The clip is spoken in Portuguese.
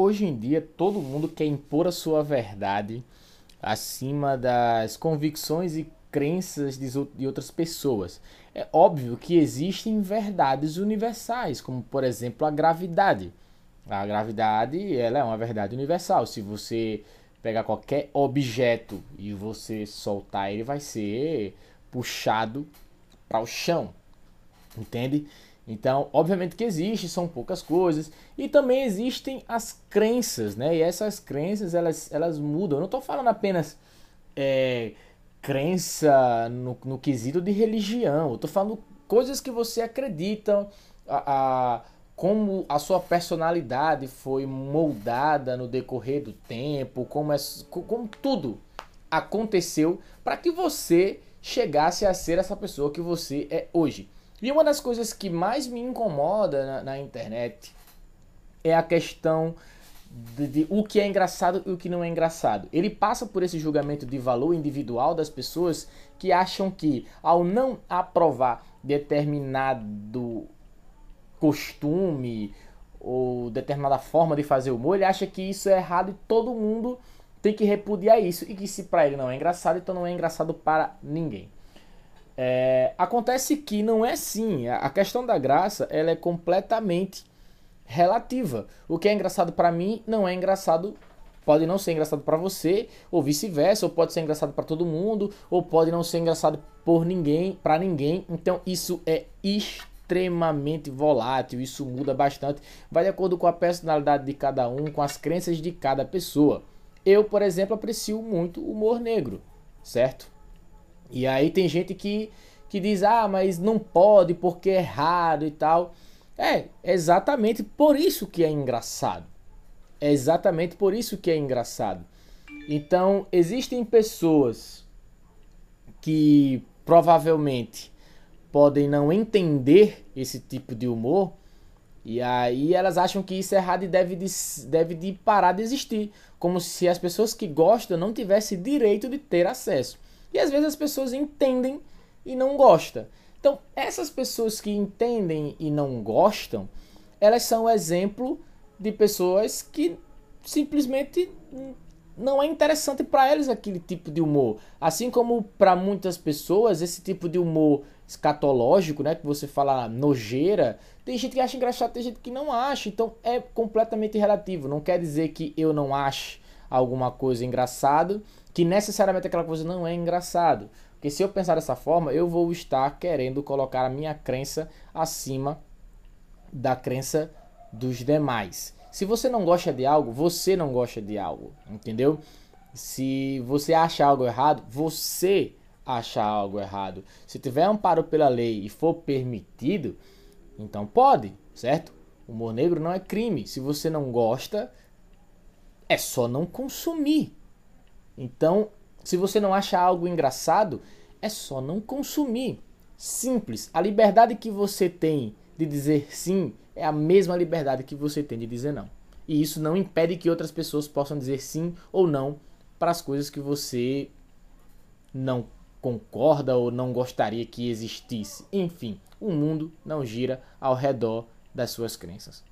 hoje em dia todo mundo quer impor a sua verdade acima das convicções e crenças de outras pessoas. É óbvio que existem verdades universais, como por exemplo a gravidade. A gravidade ela é uma verdade universal. Se você pegar qualquer objeto e você soltar ele, vai ser puxado para o chão. Entende? Então, obviamente que existe, são poucas coisas. E também existem as crenças, né? E essas crenças, elas, elas mudam. Eu não estou falando apenas é, crença no, no quesito de religião. Eu estou falando coisas que você acredita, a, a, como a sua personalidade foi moldada no decorrer do tempo, como, é, como tudo aconteceu para que você chegasse a ser essa pessoa que você é hoje. E uma das coisas que mais me incomoda na, na internet é a questão de, de, o que é engraçado e o que não é engraçado. Ele passa por esse julgamento de valor individual das pessoas que acham que, ao não aprovar determinado costume ou determinada forma de fazer humor, ele acha que isso é errado e todo mundo tem que repudiar isso. E que se para ele não é engraçado, então não é engraçado para ninguém. É, acontece que não é assim. A questão da graça ela é completamente relativa. O que é engraçado para mim não é engraçado, pode não ser engraçado para você, ou vice-versa, ou pode ser engraçado para todo mundo, ou pode não ser engraçado por ninguém, para ninguém. Então isso é extremamente volátil, isso muda bastante, vai de acordo com a personalidade de cada um, com as crenças de cada pessoa. Eu, por exemplo, aprecio muito o humor negro, certo? E aí tem gente que, que diz, ah, mas não pode porque é errado e tal. É exatamente por isso que é engraçado. É exatamente por isso que é engraçado. Então, existem pessoas que provavelmente podem não entender esse tipo de humor e aí elas acham que isso é errado e deve de, deve de parar de existir, como se as pessoas que gostam não tivessem direito de ter acesso. E às vezes as pessoas entendem e não gostam. Então, essas pessoas que entendem e não gostam, elas são exemplo de pessoas que simplesmente não é interessante para eles aquele tipo de humor. Assim como para muitas pessoas esse tipo de humor escatológico, né, que você fala nojeira, tem gente que acha engraçado, tem gente que não acha. Então é completamente relativo. Não quer dizer que eu não ache alguma coisa engraçado que necessariamente aquela coisa não é engraçado. Porque se eu pensar dessa forma, eu vou estar querendo colocar a minha crença acima da crença dos demais. Se você não gosta de algo, você não gosta de algo, entendeu? Se você acha algo errado, você acha algo errado. Se tiver amparo pela lei e for permitido, então pode, certo? Humor negro não é crime. Se você não gosta, é só não consumir. Então, se você não acha algo engraçado, é só não consumir. Simples. A liberdade que você tem de dizer sim é a mesma liberdade que você tem de dizer não. E isso não impede que outras pessoas possam dizer sim ou não para as coisas que você não concorda ou não gostaria que existisse. Enfim, o mundo não gira ao redor das suas crenças.